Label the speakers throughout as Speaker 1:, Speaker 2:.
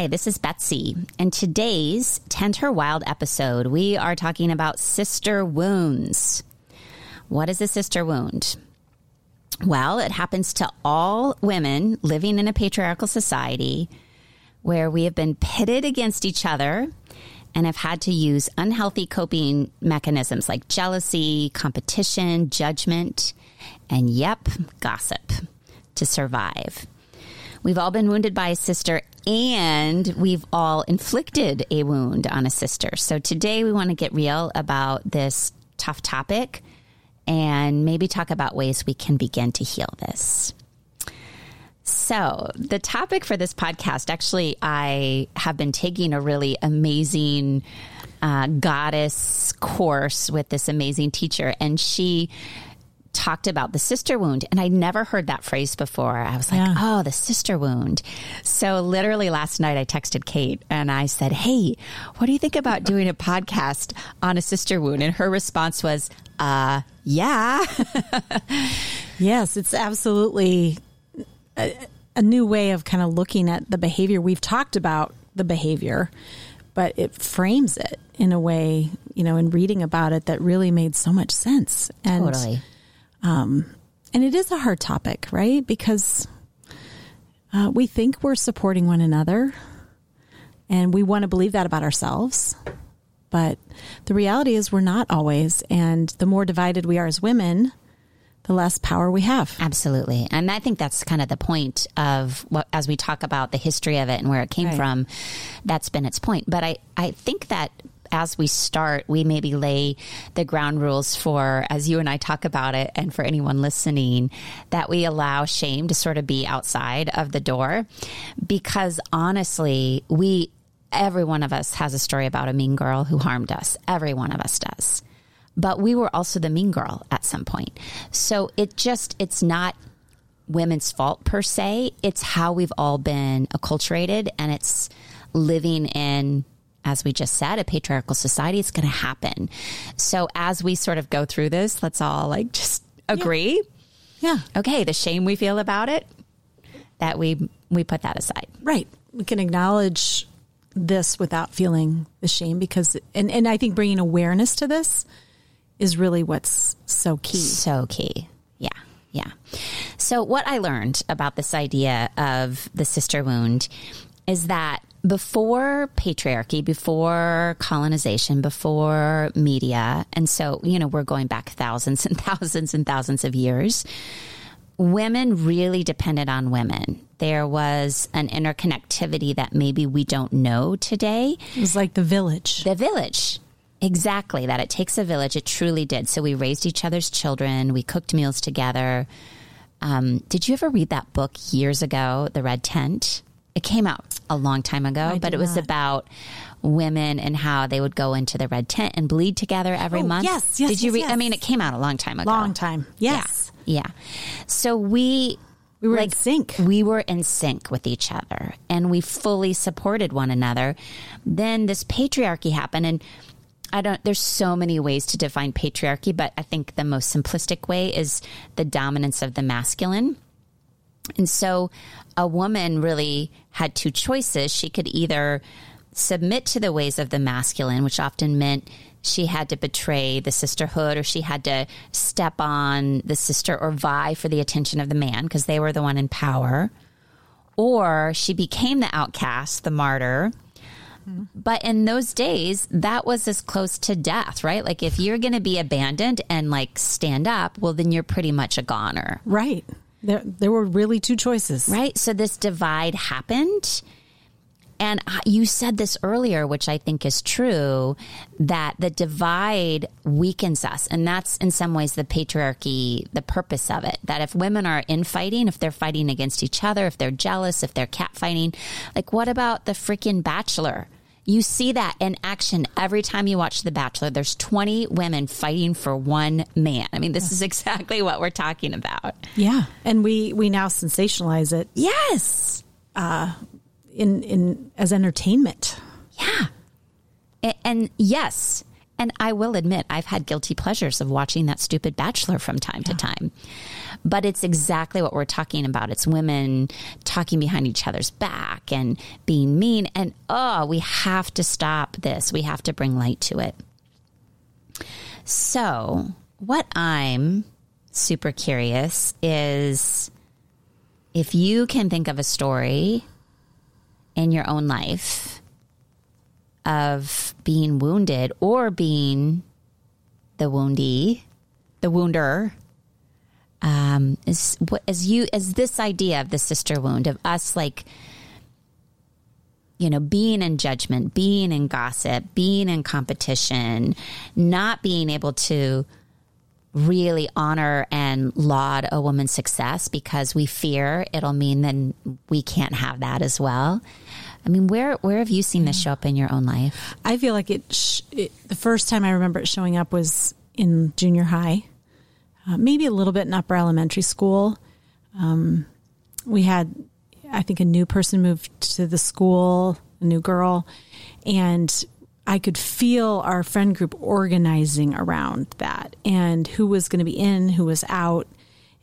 Speaker 1: Hi, this is Betsy. In today's Tend Her Wild episode, we are talking about sister wounds. What is a sister wound? Well, it happens to all women living in a patriarchal society where we have been pitted against each other and have had to use unhealthy coping mechanisms like jealousy, competition, judgment, and yep, gossip to survive. We've all been wounded by a sister and we've all inflicted a wound on a sister. So today we want to get real about this tough topic and maybe talk about ways we can begin to heal this. So, the topic for this podcast actually, I have been taking a really amazing uh, goddess course with this amazing teacher, and she talked about the sister wound and I'd never heard that phrase before. I was like, yeah. oh, the sister wound. So literally last night I texted Kate and I said, Hey, what do you think about doing a podcast on a sister wound? And her response was, uh, yeah.
Speaker 2: yes, it's absolutely a, a new way of kind of looking at the behavior. We've talked about the behavior, but it frames it in a way, you know, in reading about it that really made so much sense.
Speaker 1: And totally
Speaker 2: um, and it is a hard topic, right? Because uh, we think we're supporting one another and we want to believe that about ourselves. But the reality is, we're not always. And the more divided we are as women, the less power we have.
Speaker 1: Absolutely. And I think that's kind of the point of what, as we talk about the history of it and where it came right. from, that's been its point. But I, I think that as we start, we maybe lay the ground rules for, as you and I talk about it, and for anyone listening, that we allow shame to sort of be outside of the door. Because honestly, we, every one of us has a story about a mean girl who harmed us. Every one of us does. But we were also the mean girl at some point. So it just, it's not women's fault per se. It's how we've all been acculturated and it's living in as we just said, a patriarchal society, it's going to happen. So as we sort of go through this, let's all like just agree.
Speaker 2: Yeah.
Speaker 1: yeah. Okay. The shame we feel about it, that we we put that aside.
Speaker 2: Right. We can acknowledge this without feeling the shame because, and and I think bringing awareness to this is really what's so key.
Speaker 1: So key. Yeah. Yeah. So what I learned about this idea of the sister wound is that before patriarchy, before colonization, before media, and so, you know, we're going back thousands and thousands and thousands of years, women really depended on women. There was an interconnectivity that maybe we don't know today.
Speaker 2: It was like the village.
Speaker 1: The village. Exactly, that it takes a village. It truly did. So we raised each other's children, we cooked meals together. Um, did you ever read that book years ago, The Red Tent? It came out a long time ago, I but it was not. about women and how they would go into the red tent and bleed together every
Speaker 2: oh,
Speaker 1: month.
Speaker 2: Yes, yes.
Speaker 1: Did you
Speaker 2: read? Yes.
Speaker 1: I mean, it came out a long time ago.
Speaker 2: Long time. Yes.
Speaker 1: Yeah. yeah. So we
Speaker 2: we were like, in sync.
Speaker 1: We were in sync with each other and we fully supported one another. Then this patriarchy happened and I don't there's so many ways to define patriarchy, but I think the most simplistic way is the dominance of the masculine. And so a woman really had two choices. She could either submit to the ways of the masculine, which often meant she had to betray the sisterhood or she had to step on the sister or vie for the attention of the man because they were the one in power. Or she became the outcast, the martyr. Mm-hmm. But in those days, that was as close to death, right? Like if you're going to be abandoned and like stand up, well, then you're pretty much a goner.
Speaker 2: Right. There, there were really two choices.
Speaker 1: Right. So this divide happened. And you said this earlier, which I think is true, that the divide weakens us. And that's in some ways the patriarchy, the purpose of it. That if women are infighting, if they're fighting against each other, if they're jealous, if they're catfighting, like what about the freaking bachelor? You see that in action every time you watch The Bachelor. There's 20 women fighting for one man. I mean, this is exactly what we're talking about.
Speaker 2: Yeah, and we we now sensationalize it.
Speaker 1: Yes.
Speaker 2: Uh, in in as entertainment.
Speaker 1: Yeah. And, and, yes, and I will admit I've had guilty pleasures of watching that stupid bachelor from time yeah. to time. But it's exactly what we're talking about. It's women talking behind each other's back and being mean and oh, we have to stop this. We have to bring light to it. So, what I'm super curious is if you can think of a story in your own life of being wounded or being the woundee, the wounder, um, is as you as this idea of the sister wound of us like you know being in judgment, being in gossip, being in competition, not being able to really honor and laud a woman's success because we fear it'll mean then we can't have that as well. I mean, where where have you seen this show up in your own life?
Speaker 2: I feel like it, sh- it the first time I remember it showing up was in junior high, uh, maybe a little bit in upper elementary school. Um, we had, I think, a new person moved to the school, a new girl, and I could feel our friend group organizing around that and who was going to be in, who was out.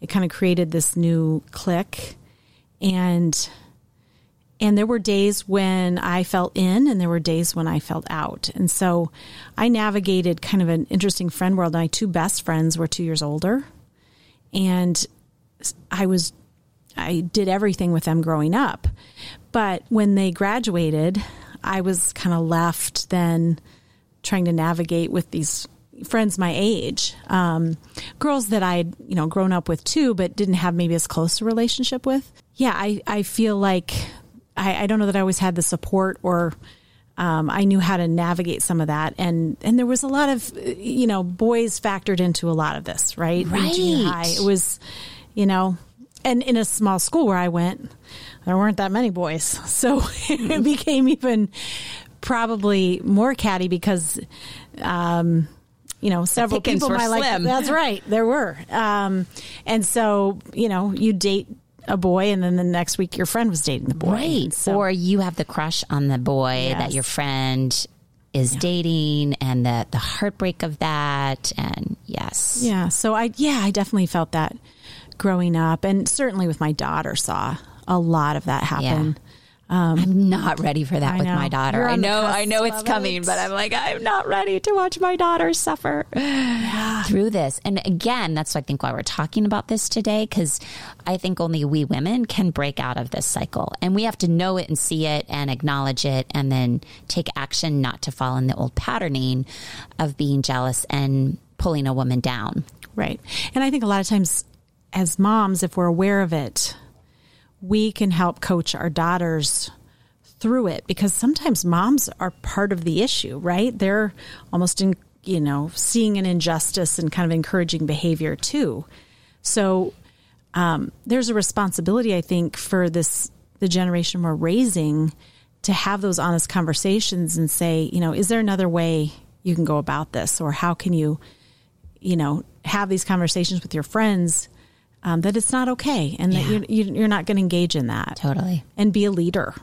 Speaker 2: It kind of created this new clique. And and there were days when I felt in and there were days when I felt out. And so I navigated kind of an interesting friend world. My two best friends were 2 years older. And I was I did everything with them growing up. But when they graduated, I was kind of left then trying to navigate with these friends my age, um, girls that I had, you know, grown up with too, but didn't have maybe as close a relationship with. Yeah, I, I feel like I, I don't know that I always had the support or um, I knew how to navigate some of that. And, and there was a lot of, you know, boys factored into a lot of this, right?
Speaker 1: Right.
Speaker 2: It was, you know, and in a small school where I went, there weren't that many boys. So it became even probably more catty because, um, you know, several people
Speaker 1: might
Speaker 2: like. That's right, there were, um, and so you know, you date a boy, and then the next week your friend was dating the boy,
Speaker 1: right? So, or you have the crush on the boy yes. that your friend is yeah. dating, and the the heartbreak of that, and yes,
Speaker 2: yeah. So I, yeah, I definitely felt that growing up, and certainly with my daughter, saw a lot of that happen. Yeah.
Speaker 1: Um, I'm not ready for that with my daughter. I know, I know it's coming, it. but I'm like, I'm not ready to watch my daughter suffer yeah. through this. And again, that's I think why we're talking about this today, because I think only we women can break out of this cycle, and we have to know it and see it and acknowledge it, and then take action not to fall in the old patterning of being jealous and pulling a woman down.
Speaker 2: Right, and I think a lot of times as moms, if we're aware of it we can help coach our daughters through it because sometimes moms are part of the issue, right? They're almost in, you know, seeing an injustice and kind of encouraging behavior too. So um, there's a responsibility, I think, for this the generation we're raising to have those honest conversations and say, you know, is there another way you can go about this, or how can you, you know, have these conversations with your friends um, that it's not okay and yeah. that you're, you're not going to engage in that.
Speaker 1: Totally.
Speaker 2: And be a leader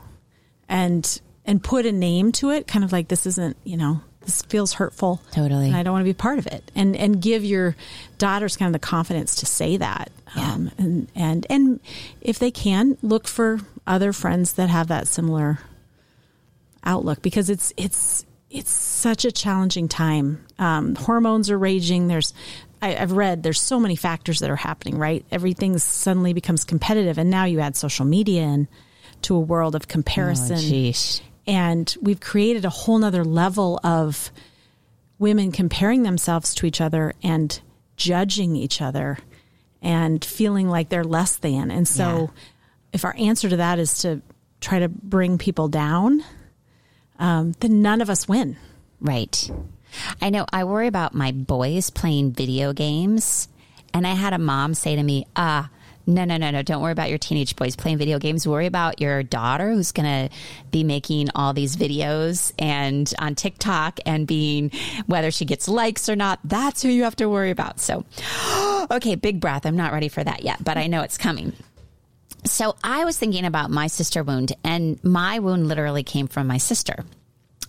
Speaker 2: and, and put a name to it, kind of like this isn't, you know, this feels hurtful.
Speaker 1: Totally.
Speaker 2: And I don't want to be part of it. And, and give your daughters kind of the confidence to say that.
Speaker 1: Yeah. Um,
Speaker 2: and, and, and if they can look for other friends that have that similar outlook because it's, it's, it's such a challenging time. Um, hormones are raging. There's I, have read there's so many factors that are happening, right? Everything suddenly becomes competitive, and now you add social media in to a world of comparison.
Speaker 1: Oh,
Speaker 2: and we've created a whole nother level of women comparing themselves to each other and judging each other and feeling like they're less than. And so, yeah. if our answer to that is to try to bring people down, um, then none of us win.
Speaker 1: Right. I know I worry about my boys playing video games. And I had a mom say to me, ah, no, no, no, no. Don't worry about your teenage boys playing video games. Worry about your daughter who's going to be making all these videos and on TikTok and being whether she gets likes or not. That's who you have to worry about. So, okay, big breath. I'm not ready for that yet, but I know it's coming. So I was thinking about my sister wound, and my wound literally came from my sister.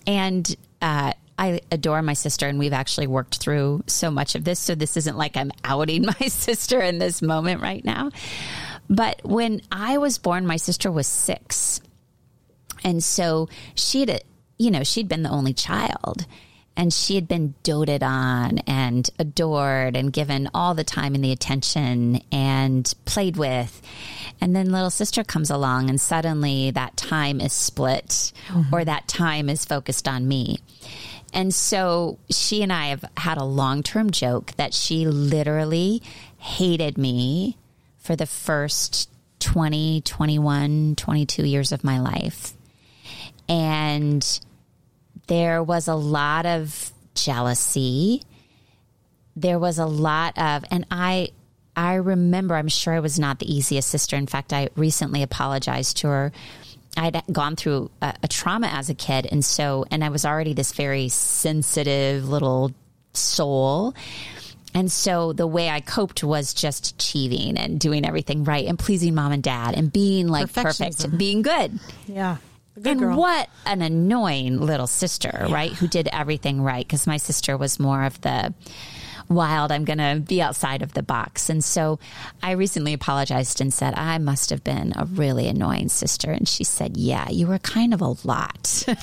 Speaker 1: And uh, I adore my sister, and we've actually worked through so much of this. So this isn't like I'm outing my sister in this moment right now. But when I was born, my sister was six. And so she'd, you know, she'd been the only child and she had been doted on and adored and given all the time and the attention and played with. And then little sister comes along and suddenly that time is split mm-hmm. or that time is focused on me. And so she and I have had a long term joke that she literally hated me for the first 20, 21, 22 years of my life. And there was a lot of jealousy. There was a lot of, and I, I remember, I'm sure I was not the easiest sister. In fact, I recently apologized to her. I'd gone through a, a trauma as a kid. And so, and I was already this very sensitive little soul. And so the way I coped was just achieving and doing everything right and pleasing mom and dad and being like perfect, being good.
Speaker 2: Yeah.
Speaker 1: Good and girl. what an annoying little sister, yeah. right? Who did everything right. Because my sister was more of the wild, I'm going to be outside of the box. And so I recently apologized and said, I must have been a really annoying sister. And she said, Yeah, you were kind of a lot. oh,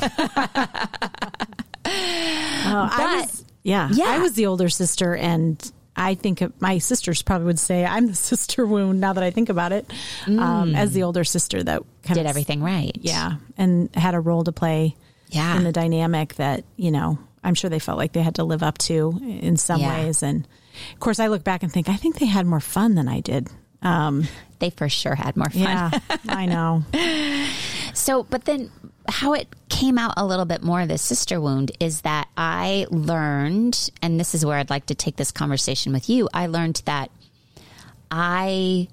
Speaker 2: I was, yeah, yeah, I was the older sister and I think my sisters probably would say I'm the sister wound now that I think about it, um, mm. um, as the older sister that
Speaker 1: did of, everything right.
Speaker 2: Yeah. And had a role to play yeah. in the dynamic that, you know, I'm sure they felt like they had to live up to in some yeah. ways. And of course, I look back and think, I think they had more fun than I did. Um,
Speaker 1: they for sure had more fun.
Speaker 2: Yeah, I know.
Speaker 1: So, but then how it came out a little bit more, the sister wound, is that I learned, and this is where I'd like to take this conversation with you. I learned that I,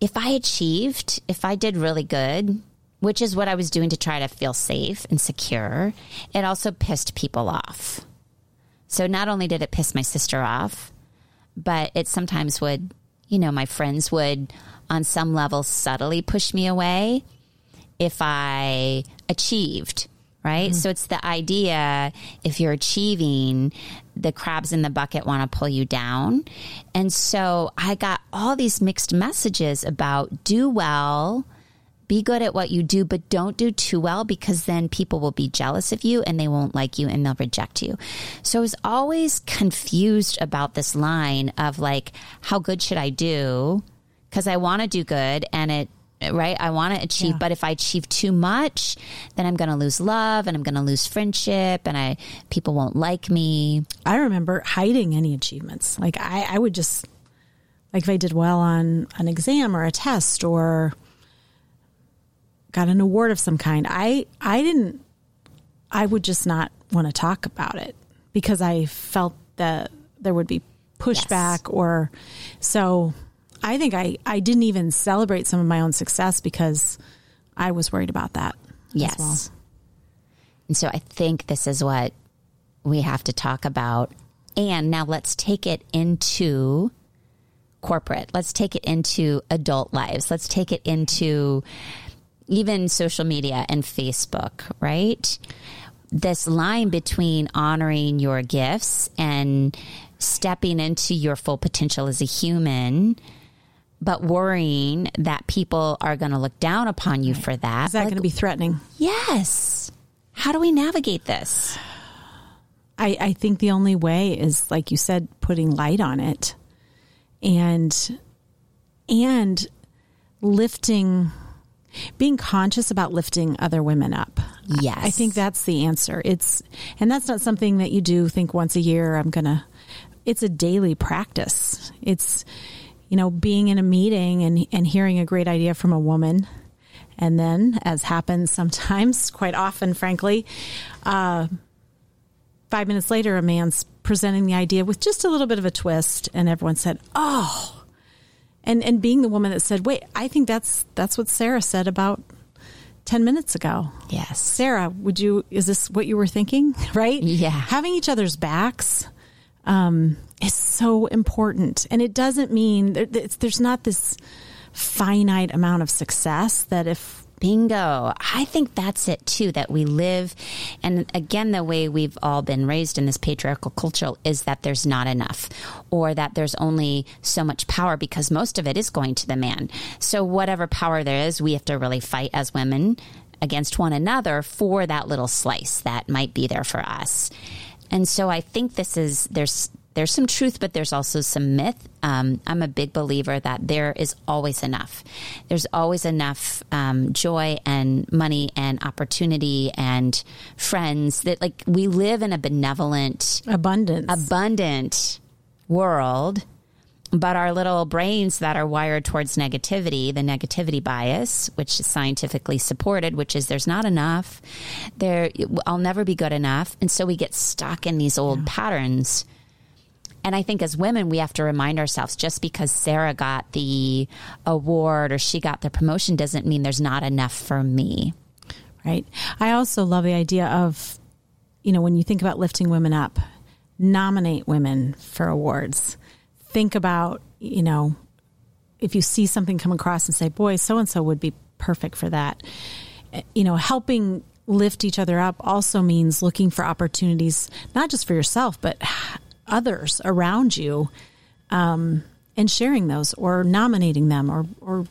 Speaker 1: if I achieved, if I did really good, which is what I was doing to try to feel safe and secure, it also pissed people off. So not only did it piss my sister off, but it sometimes would, you know, my friends would on some level subtly push me away if I achieved, right? Mm-hmm. So it's the idea if you're achieving, the crabs in the bucket want to pull you down. And so I got all these mixed messages about do well, be good at what you do, but don't do too well because then people will be jealous of you and they won't like you and they'll reject you. So I was always confused about this line of like, how good should I do? Because I want to do good and it right? I want to achieve, yeah. but if I achieve too much, then I'm going to lose love and I'm going to lose friendship and I people won't like me.
Speaker 2: I remember hiding any achievements. Like I, I would just like if I did well on an exam or a test or got an award of some kind, I I didn't I would just not want to talk about it because I felt that there would be pushback yes. or so I think I, I didn't even celebrate some of my own success because I was worried about that.
Speaker 1: Yes. Well. And so I think this is what we have to talk about. And now let's take it into corporate. Let's take it into adult lives. Let's take it into even social media and Facebook, right? This line between honoring your gifts and stepping into your full potential as a human but worrying that people are going to look down upon you for that.
Speaker 2: Is that like, going to be threatening?
Speaker 1: Yes. How do we navigate this?
Speaker 2: I, I think the only way is, like you said, putting light on it and and lifting being conscious about lifting other women up.
Speaker 1: Yes.
Speaker 2: I, I think that's the answer. It's and that's not something that you do think once a year I'm going to it's a daily practice. It's you know, being in a meeting and, and hearing a great idea from a woman And then, as happens sometimes, quite often, frankly, uh, five minutes later, a man's presenting the idea with just a little bit of a twist, and everyone said, "Oh." And, and being the woman that said, "Wait, I think that's that's what Sarah said about 10 minutes ago.
Speaker 1: Yes.
Speaker 2: Sarah, would you, is this what you were thinking? Right?
Speaker 1: Yeah.
Speaker 2: Having each other's backs um, is so important. And it doesn't mean there, there's not this finite amount of success that if
Speaker 1: Bingo. I think that's it too, that we live. And again, the way we've all been raised in this patriarchal culture is that there's not enough or that there's only so much power because most of it is going to the man. So whatever power there is, we have to really fight as women against one another for that little slice that might be there for us. And so I think this is, there's, there's some truth, but there's also some myth. Um, I'm a big believer that there is always enough. There's always enough um, joy and money and opportunity and friends that like we live in a benevolent,
Speaker 2: abundance,
Speaker 1: abundant world. But our little brains that are wired towards negativity, the negativity bias, which is scientifically supported, which is there's not enough, there I'll never be good enough, and so we get stuck in these old yeah. patterns and I think as women, we have to remind ourselves just because Sarah got the award or she got the promotion doesn't mean there's not enough for me.
Speaker 2: Right. I also love the idea of, you know, when you think about lifting women up, nominate women for awards. Think about, you know, if you see something come across and say, boy, so and so would be perfect for that. You know, helping lift each other up also means looking for opportunities, not just for yourself, but others around you um, and sharing those or nominating them or, or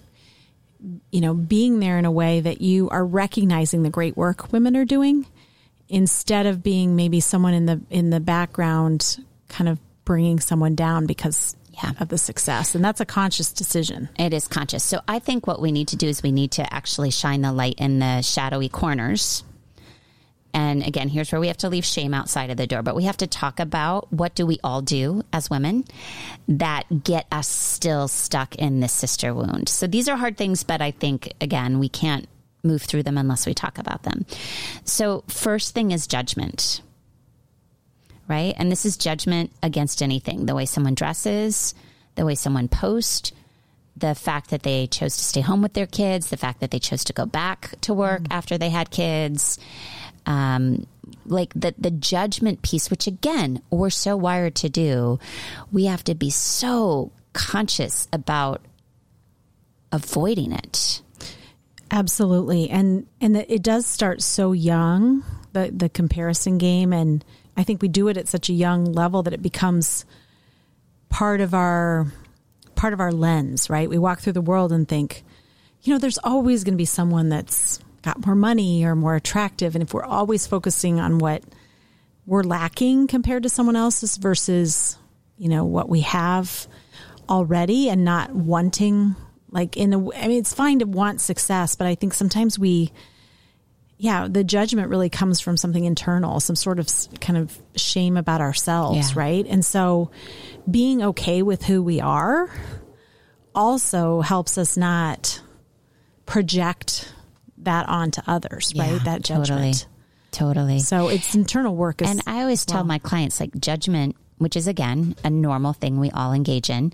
Speaker 2: you know being there in a way that you are recognizing the great work women are doing instead of being maybe someone in the in the background kind of bringing someone down because yeah. of the success. And that's a conscious decision.
Speaker 1: It is conscious. So i think what we need to do is we need to actually shine the light in the shadowy corners and again, here's where we have to leave shame outside of the door, but we have to talk about what do we all do as women that get us still stuck in this sister wound. So these are hard things, but I think again, we can't move through them unless we talk about them. So first thing is judgment. Right? And this is judgment against anything, the way someone dresses, the way someone posts, the fact that they chose to stay home with their kids, the fact that they chose to go back to work mm. after they had kids, um, like the the judgment piece, which again we're so wired to do, we have to be so conscious about avoiding it.
Speaker 2: Absolutely, and and it does start so young the the comparison game, and I think we do it at such a young level that it becomes part of our part of our lens. Right, we walk through the world and think, you know, there's always going to be someone that's got more money or more attractive. And if we're always focusing on what we're lacking compared to someone else's versus, you know, what we have already and not wanting like in a I mean it's fine to want success, but I think sometimes we yeah, the judgment really comes from something internal, some sort of kind of shame about ourselves, yeah. right? And so being okay with who we are also helps us not project that on to others, yeah, right? That judgment.
Speaker 1: Totally. Totally.
Speaker 2: So it's internal work.
Speaker 1: and I always well. tell my clients like judgment, which is again a normal thing we all engage in,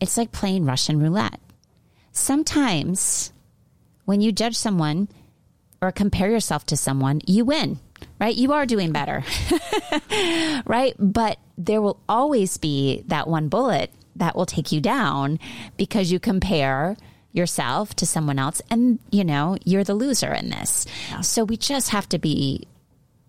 Speaker 1: it's like playing Russian roulette. Sometimes when you judge someone or compare yourself to someone, you win, right? You are doing better, right? But there will always be that one bullet that will take you down because you compare yourself to someone else and you know you're the loser in this. Yeah. so we just have to be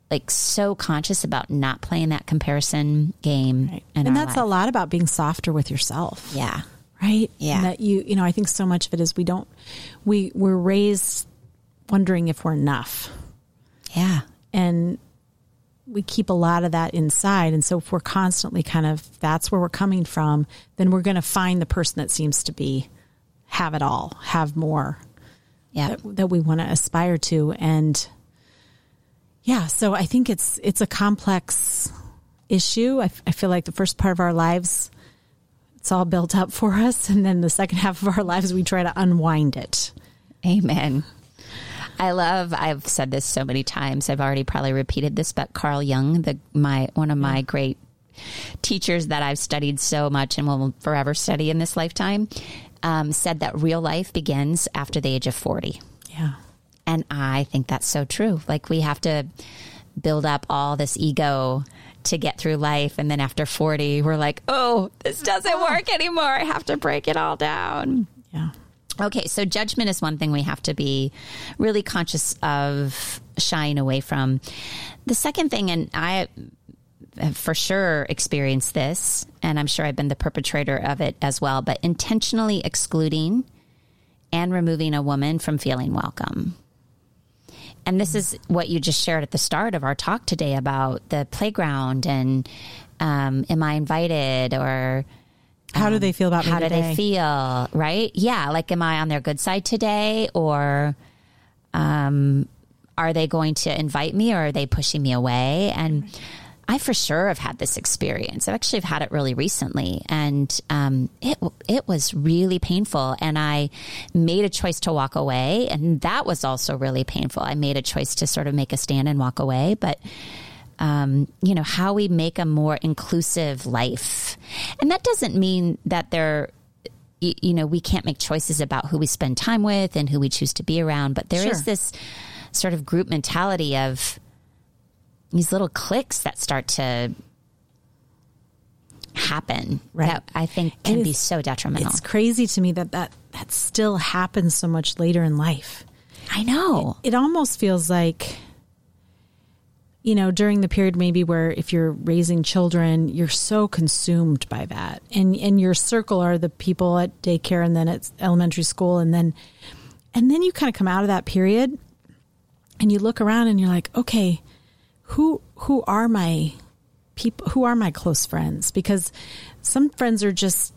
Speaker 1: like so conscious about not playing that comparison game
Speaker 2: right. and that's life. a lot about being softer with yourself.
Speaker 1: Yeah.
Speaker 2: Right?
Speaker 1: Yeah.
Speaker 2: And that you you know i think so much of it is we don't we we're raised wondering if we're enough.
Speaker 1: Yeah.
Speaker 2: And we keep a lot of that inside. And so if we're constantly kind of that's where we're coming from then we're going to find the person that seems to be have it all, have more.
Speaker 1: Yeah.
Speaker 2: That, that we want to aspire to. And yeah, so I think it's, it's a complex issue. I, f- I feel like the first part of our lives, it's all built up for us. And then the second half of our lives, we try to unwind it.
Speaker 1: Amen. I love. I've said this so many times. I've already probably repeated this, but Carl Jung, the my one of my great teachers that I've studied so much and will forever study in this lifetime, um, said that real life begins after the age of forty.
Speaker 2: Yeah.
Speaker 1: And I think that's so true. Like we have to build up all this ego to get through life. And then after 40, we're like, oh, this doesn't work anymore. I have to break it all down.
Speaker 2: Yeah.
Speaker 1: Okay, so judgment is one thing we have to be really conscious of shying away from. The second thing, and I have for sure experienced this, and I'm sure I've been the perpetrator of it as well, but intentionally excluding and removing a woman from feeling welcome. And this is what you just shared at the start of our talk today about the playground and um, am I invited or
Speaker 2: How do they feel about me
Speaker 1: how do
Speaker 2: today?
Speaker 1: they feel right yeah like am i on their good side today or um are they going to invite me or are they pushing me away and i for sure have had this experience i've actually had it really recently and um it it was really painful and i made a choice to walk away and that was also really painful i made a choice to sort of make a stand and walk away but um, you know, how we make a more inclusive life. And that doesn't mean that there, you know, we can't make choices about who we spend time with and who we choose to be around. But there is
Speaker 2: Sure.
Speaker 1: this sort of group mentality of these little cliques that start to happen
Speaker 2: Right.
Speaker 1: that I think can be so detrimental.
Speaker 2: It's crazy to me that, that that still happens so much later in life.
Speaker 1: I know.
Speaker 2: It almost feels like, you know, during the period maybe where if you're raising children, you're so consumed by that. And and your circle are the people at daycare and then at elementary school and then and then you kind of come out of that period and you look around and you're like, okay, who who are my people who are my close friends? Because some friends are just,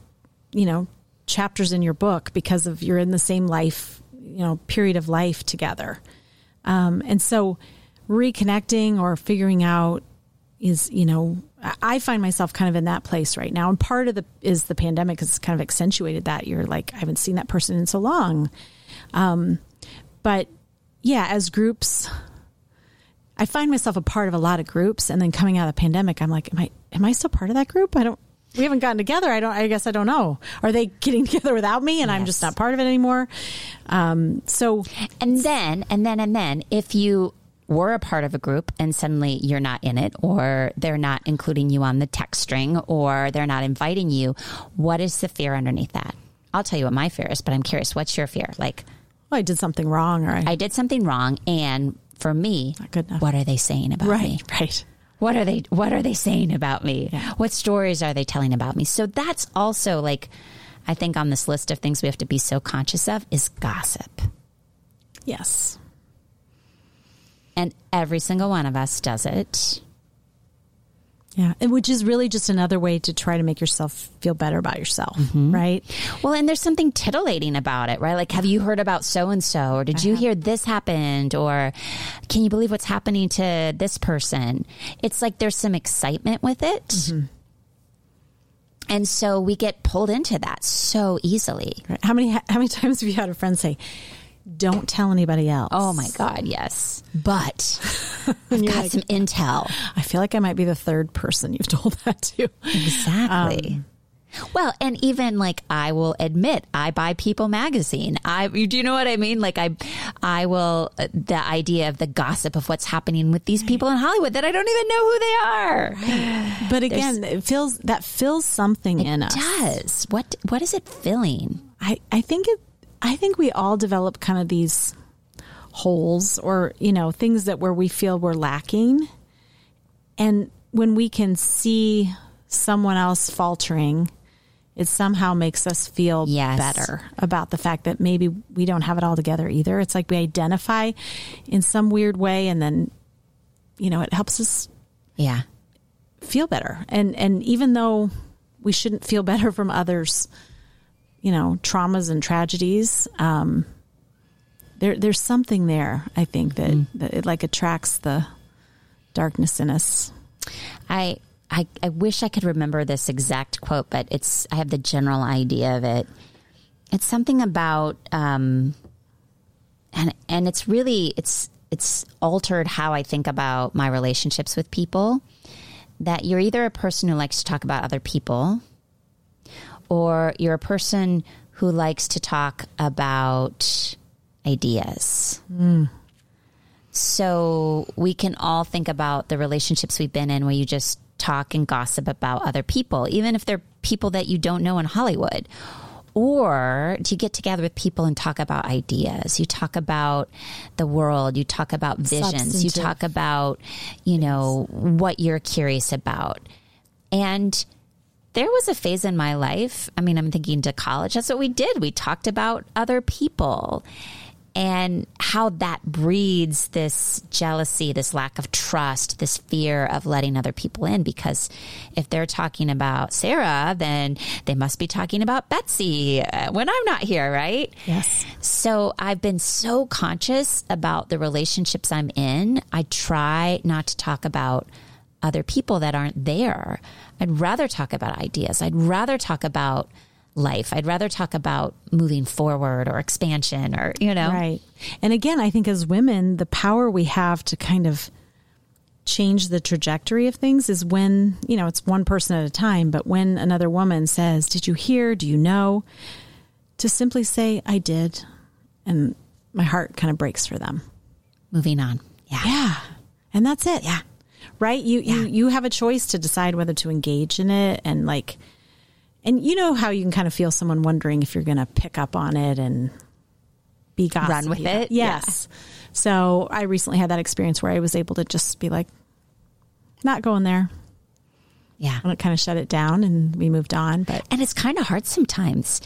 Speaker 2: you know, chapters in your book because of you're in the same life, you know, period of life together. Um, and so reconnecting or figuring out is, you know, I- find myself kind of in that place right now. And part of the is the pandemic has kind of accentuated that. You're like, I haven't seen that person in so long. Um, but yeah, as groups, I find myself a part of a lot of groups, and then coming out of the pandemic, I'm like, am I am I still part of that group? I don't. We haven't gotten together. I don't. I guess I don't know. Are they getting together without me, and I'm just not part of it anymore? Um, so
Speaker 1: And then, and then, and then, if you were a part of a group and suddenly you're not in it, or they're not including you on the text string, or they're not inviting you, what is the fear underneath that? I'll tell you what my fear is, but I'm curious, what's your fear? Like,
Speaker 2: oh, I did something wrong, or I,
Speaker 1: I did something wrong, and for me,
Speaker 2: Not good enough.
Speaker 1: what are they saying about
Speaker 2: right,
Speaker 1: me?
Speaker 2: right.
Speaker 1: What are they what are they saying about me? What stories are they telling about me? So that's also like I think on this list of things we have to be so conscious of is gossip.
Speaker 2: Yes,
Speaker 1: And every single one of us does it.
Speaker 2: Yeah, and which is really just another way to try to make yourself feel better about yourself, mm-hmm. right?
Speaker 1: Well, and there's something titillating about it, right? Like, have you heard about so and so? Or did you hear this happened? Or can you believe what's happening to this person? It's like there's some excitement with it. Mm-hmm. And so we get pulled into that so easily.
Speaker 2: Right. How many how many times have you had a friend say, "Don't tell anybody else"?
Speaker 1: Oh my God, yes. But I've got
Speaker 2: like,
Speaker 1: some intel.
Speaker 2: I feel like I might be the third person you've told that to.
Speaker 1: Exactly. well, and even like I will admit, I buy People magazine. I do you know what I mean? Like I, I will uh, the idea of the gossip of what's happening with these people in Hollywood that I don't even know who they are.
Speaker 2: But again, it feels that fills something in us.
Speaker 1: It does what? What is it filling?
Speaker 2: I, I think it I think we all develop kind of these holes or, you know, things that where we feel we're lacking. And when we can see someone else faltering, it somehow makes us feel
Speaker 1: Yes.
Speaker 2: better about the fact that maybe we don't have it all together either. It's like we identify in some weird way and then you know, it helps us
Speaker 1: Yeah.
Speaker 2: feel better. And and even though we shouldn't feel better from others, you know, traumas and tragedies, um, there there's something there. I think that, that it like attracts the darkness in us.
Speaker 1: I, I I wish I could remember this exact quote, but it's I have the general idea of it. It's something about um, and and it's really it's it's altered how I think about my relationships with people. That you're either a person who likes to talk about other people, or you're a person who likes to talk about ideas. Hmm. So we can all think about the relationships we've been in where you just talk and gossip about other people, even if they're people that you don't know in Hollywood. Or do you get together with people and talk about ideas? You talk about the world, you talk about visions, you talk about, you know, what you're curious about. And there was a phase in my life. I mean, I'm thinking to college. That's what we did. We talked about other people and how that breeds this jealousy, this lack of trust, this fear of letting other people in. Because if they're talking about Sarah, then they must be talking about Betsy uh, when I'm not here, right?
Speaker 2: Yes.
Speaker 1: So I've been so conscious about the relationships I'm in. I try not to talk about other people that aren't there. I'd rather talk about ideas. I'd rather talk about life. I'd rather talk about moving forward or expansion or, you know.
Speaker 2: Right. And again, I think as women, the power we have to kind of change the trajectory of things is when, you know, it's one person at a time, but when another woman says, Did you hear? Do you know? To simply say, I did. And my heart kind of breaks for them.
Speaker 1: Moving on. Yeah.
Speaker 2: Yeah. And that's it.
Speaker 1: Yeah.
Speaker 2: Right? You you
Speaker 1: Yeah.
Speaker 2: you have a choice to decide whether to engage in it and like and you know how you can kind of feel someone wondering if you're going to pick up on it and be gossipy.
Speaker 1: Run with it? Yeah.
Speaker 2: Yes. So I recently had that experience where I was able to just be like, not going there.
Speaker 1: Yeah.
Speaker 2: And it kind of shut it down and we moved on. But
Speaker 1: And it's kind of hard sometimes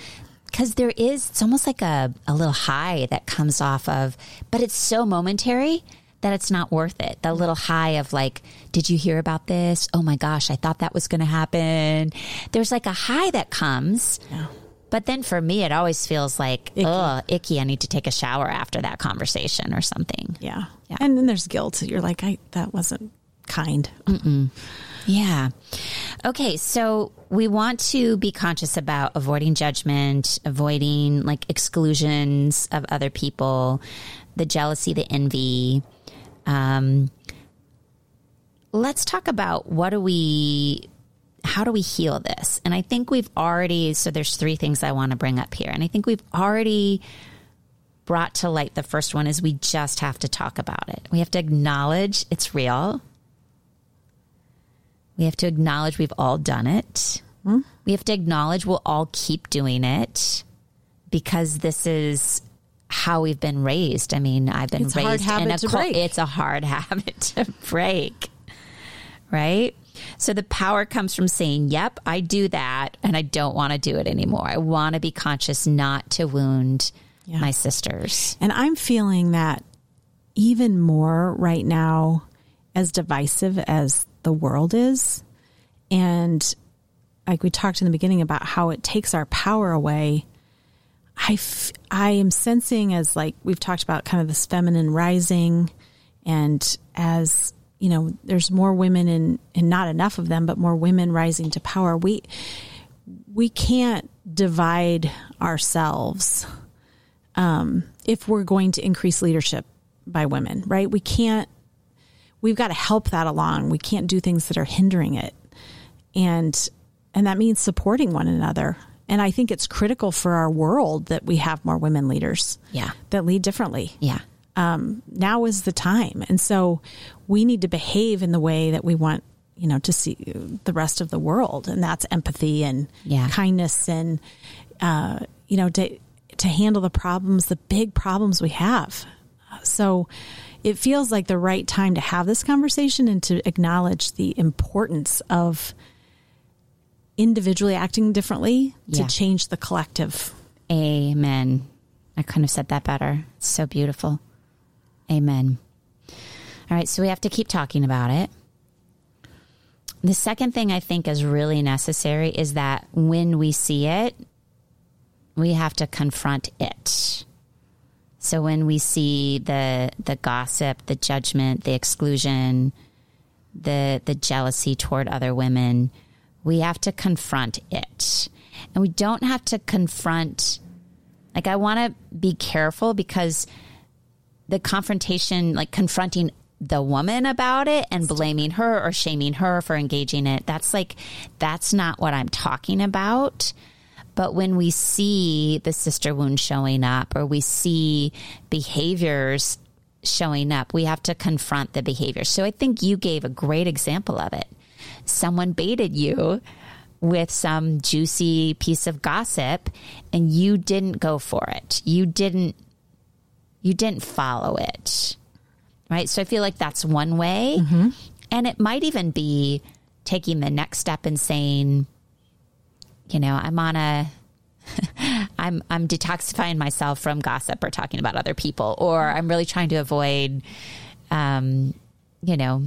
Speaker 1: because there is, it's almost like a, a little high that comes off of, but it's so momentary that it's not worth it. The little high of like, did you hear about this? Oh my gosh, I thought that was going to happen. There's like a high that comes. But then for me, it always feels like,
Speaker 2: Icky.
Speaker 1: icky. I need to take a shower after that conversation or something.
Speaker 2: yeah.
Speaker 1: Yeah.
Speaker 2: And then there's guilt. You're like, I, that wasn't kind.
Speaker 1: Yeah. Okay. So we want to be conscious about avoiding judgment, avoiding like exclusions of other people, the jealousy, the envy. Um, let's talk about what do we, how do we heal this? And I think we've already, so there's three things I want to bring up here. And I think we've already brought to light the first one is we just have to talk about it. We have to acknowledge it's real. We have to acknowledge we've all done it. We have to acknowledge we'll all keep doing it because this is how we've been raised. I mean, I've been
Speaker 2: It's
Speaker 1: raised in a
Speaker 2: to
Speaker 1: cul-
Speaker 2: break.
Speaker 1: it's a hard habit to break. Right? So the power comes from saying, "Yep, I do that and I don't want to do it anymore. I want to be conscious not to wound
Speaker 2: Yeah.
Speaker 1: my sisters."
Speaker 2: And I'm feeling that even more right now, as divisive as the world is. And like we talked in the beginning about how it takes our power away. I, f- I am sensing as like we've talked about kind of this feminine rising and as you know there's more women and and not enough of them but more women rising to power we we can't divide ourselves um, if we're going to increase leadership by women, right? We can't, we've got to help that along. We can't do things that are hindering it. And, and that means supporting one another. And I think it's critical for our world that we have more women leaders
Speaker 1: Yeah.
Speaker 2: that lead differently.
Speaker 1: Yeah.
Speaker 2: Now is the time. And so we need to behave in the way that we want, you know, to see the rest of the world. And that's empathy and
Speaker 1: Yeah.
Speaker 2: kindness and, uh, you know, to, to handle the problems, the big problems we have. So it feels like the right time to have this conversation and to acknowledge the importance of individually acting differently to
Speaker 1: Yeah.
Speaker 2: change the collective.
Speaker 1: Amen. I couldn't have said that better. It's so beautiful. Amen. All right, so we have to keep talking about it. The second thing I think is really necessary is that when we see it, we have to confront it. So when we see the the gossip, the judgment, the exclusion, the the jealousy toward other women, we have to confront it. And we don't have to confront like I want to be careful because the confrontation, like confronting the woman about it and blaming her or shaming her for engaging it. That's like, that's not what I'm talking about. But when we see the sister wound showing up or we see behaviors showing up, we have to confront the behavior. So I think you gave a great example of it. Someone baited you with some juicy piece of gossip and you didn't go for it. You didn't you didn't follow it. Right? So I feel like that's one way. Mm-hmm. And it might even be taking the next step and saying, you know, I'm on a I'm I'm detoxifying myself from gossip or talking about other people, or I'm really trying to avoid, um, you know,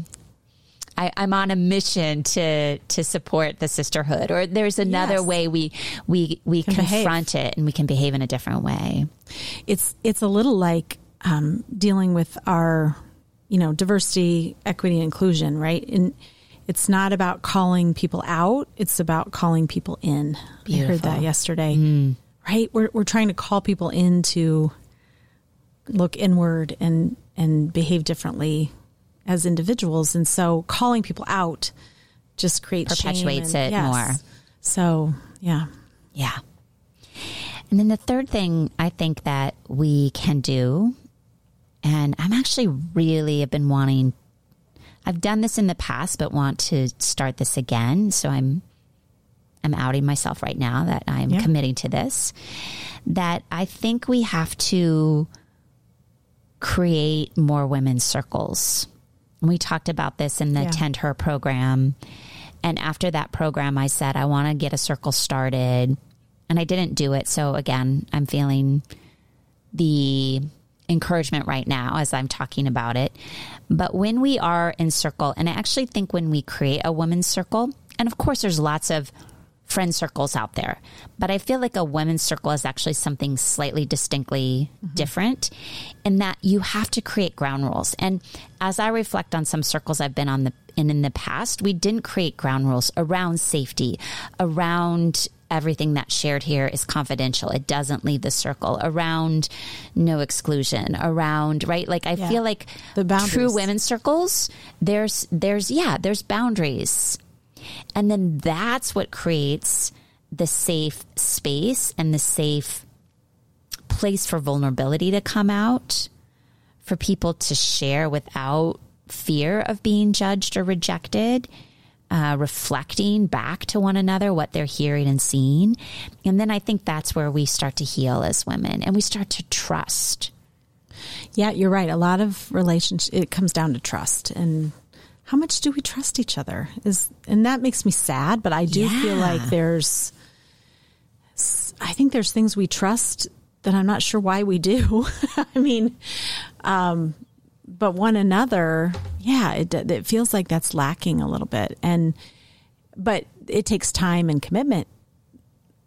Speaker 1: I, am on a mission to to support the sisterhood. Or there's another yes. way we we we can confront behave. it and we can behave in a different way.
Speaker 2: It's it's a little like um, dealing with our you know diversity, equity, and inclusion, right? And it's not about calling people out; it's about calling people in. Beautiful. I heard that yesterday. Mm. Right? We're we're trying to call people in to look inward and and behave differently as individuals, and so calling people out just creates
Speaker 1: perpetuates and, it yes. more.
Speaker 2: So yeah,
Speaker 1: yeah. And then the third thing I think that we can do, and I'm actually really have been wanting I've done this in the past, but want to start this again. So I'm I'm outing myself right now that I'm yeah. committing to this. That I think we have to create more women's circles. We talked about this in the yeah. Tend Her program. And after that program, I said, I want to get a circle started. And I didn't do it. So again, I'm feeling the encouragement right now as I'm talking about it. But when we are in circle, and I actually think when we create a women's circle, and of course, there's lots of friend circles out there, but I feel like a women's circle is actually something slightly distinctly mm-hmm. different in that you have to create ground rules. And as I reflect on some circles I've been on the in in the past, we didn't create ground rules around safety, around everything that's shared here is confidential. It doesn't leave the circle around no exclusion around, right? Like I yeah. feel like the true women's circles, there's, there's, yeah, there's boundaries. And then that's what creates the safe space and the safe place for vulnerability to come out, for people to share without fear of being judged or rejected uh, reflecting back to one another what they're hearing and seeing. And then I think that's where we start to heal as women and we start to trust.
Speaker 2: Yeah, you're right. A lot of relationships, it comes down to trust and how much do we trust each other is, and that makes me sad, but I do yeah. feel like there's, I think there's things we trust that I'm not sure why we do. I mean, um, but one another, yeah, it it feels like that's lacking a little bit, and but it takes time and commitment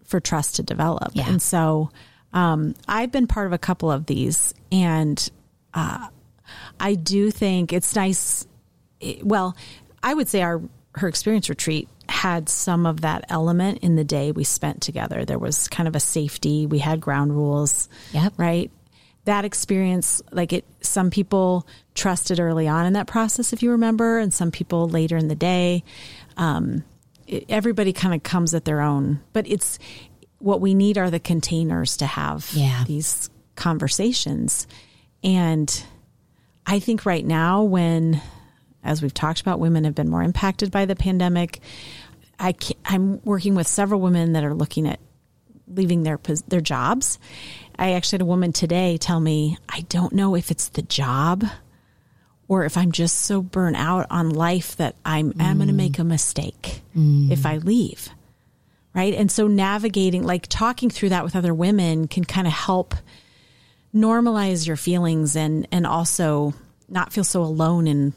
Speaker 2: for trust to develop, yeah. and so um, I've been part of a couple of these, and uh, I do think it's nice. Well, I would say our her experience retreat had some of that element in the day we spent together. There was kind of a safety. We had ground rules.
Speaker 1: Yep.
Speaker 2: Right that experience, like it, some people trusted early on in that process, if you remember, and some people later in the day. Um, it, everybody kind of comes at their own, but it's what we need are the containers to have
Speaker 1: yeah.
Speaker 2: these conversations. And I think right now, when, as we've talked about, women have been more impacted by the pandemic, I I'm working with several women that are looking at leaving their their jobs I actually had a woman today tell me, I don't know if it's the job or if I'm just so burnt out on life that I'm, mm. I'm going to make a mistake mm. if I leave. Right. And so navigating, like talking through that with other women can kind of help normalize your feelings and, and also not feel so alone in,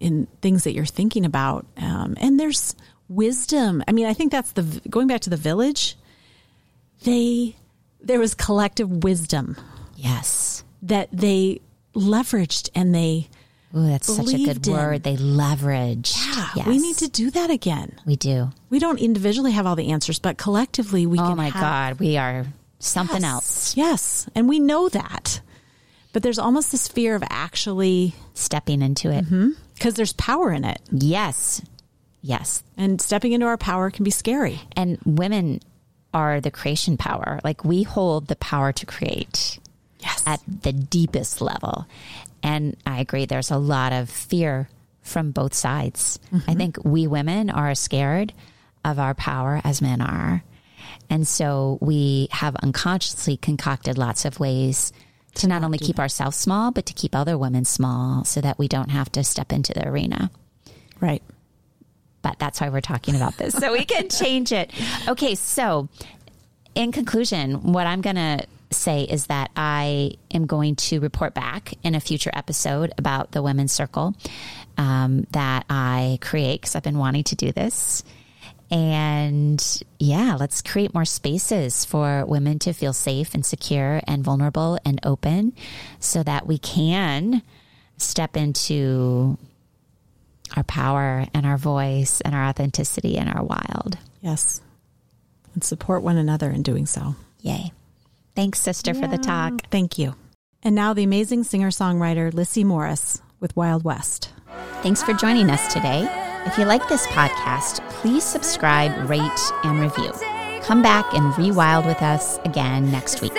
Speaker 2: in things that you're thinking about. Um, and there's wisdom. I mean, I think that's the, going back to the village, they there was collective wisdom.
Speaker 1: Yes.
Speaker 2: That they leveraged and they
Speaker 1: Ooh, that's such a good in. word. They leverage.
Speaker 2: Yeah, yes. we need to do that again.
Speaker 1: We do.
Speaker 2: We don't individually have all the answers, but collectively we
Speaker 1: oh
Speaker 2: can.
Speaker 1: my
Speaker 2: have,
Speaker 1: God, we are something
Speaker 2: yes,
Speaker 1: else.
Speaker 2: Yes, and we know that. But there's almost this fear of actually
Speaker 1: Stepping into it.
Speaker 2: Because there's power in it.
Speaker 1: Yes. Yes.
Speaker 2: And stepping into our power can be scary.
Speaker 1: And women are the creation power. Like we hold the power to create
Speaker 2: Yes.
Speaker 1: at the deepest level. And I agree, there's a lot of fear from both sides. I mm-hmm. think we women are scared of our power as men are. And so we have unconsciously concocted lots of ways to not only keep ourselves small, but to keep other women small so that we don't have to step into the arena.
Speaker 2: right.
Speaker 1: But that's why we're talking about this, so we can change it. Okay, so in conclusion, what I'm going to say is that I am going to report back in a future episode about the Women's Circle um, that I create because I've been wanting to do this. And yeah, let's create more spaces for women to feel safe and secure and vulnerable and open so that we can step into our power and our voice and our authenticity and our wild.
Speaker 2: Yes. And support one another in doing so.
Speaker 1: Yay. Thanks, sister, for the talk.
Speaker 2: Thank you. And now the amazing singer songwriter Lissy Morris with Wild West.
Speaker 1: Thanks for joining us today. If you like this podcast, please subscribe, rate, and review. Come back and rewild with us again next week.